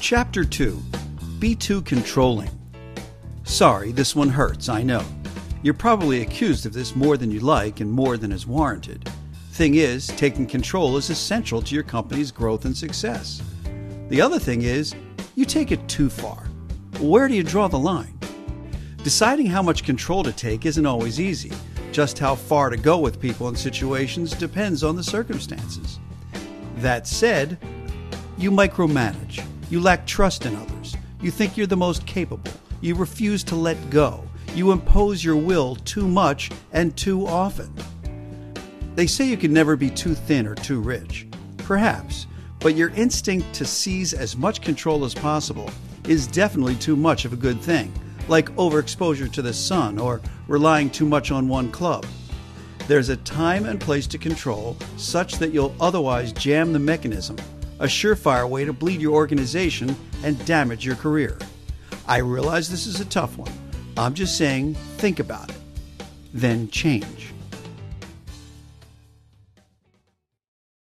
Chapter 2 Be Too Controlling. Sorry, this one hurts, I know. You're probably accused of this more than you like and more than is warranted. Thing is, taking control is essential to your company's growth and success. The other thing is, you take it too far. Where do you draw the line? Deciding how much control to take isn't always easy. Just how far to go with people and situations depends on the circumstances. That said, you micromanage. You lack trust in others. You think you're the most capable. You refuse to let go. You impose your will too much and too often. They say you can never be too thin or too rich. Perhaps, but your instinct to seize as much control as possible is definitely too much of a good thing, like overexposure to the sun or relying too much on one club. There's a time and place to control such that you'll otherwise jam the mechanism, a surefire way to bleed your organization and damage your career. I realize this is a tough one. I'm just saying, think about it. Then change.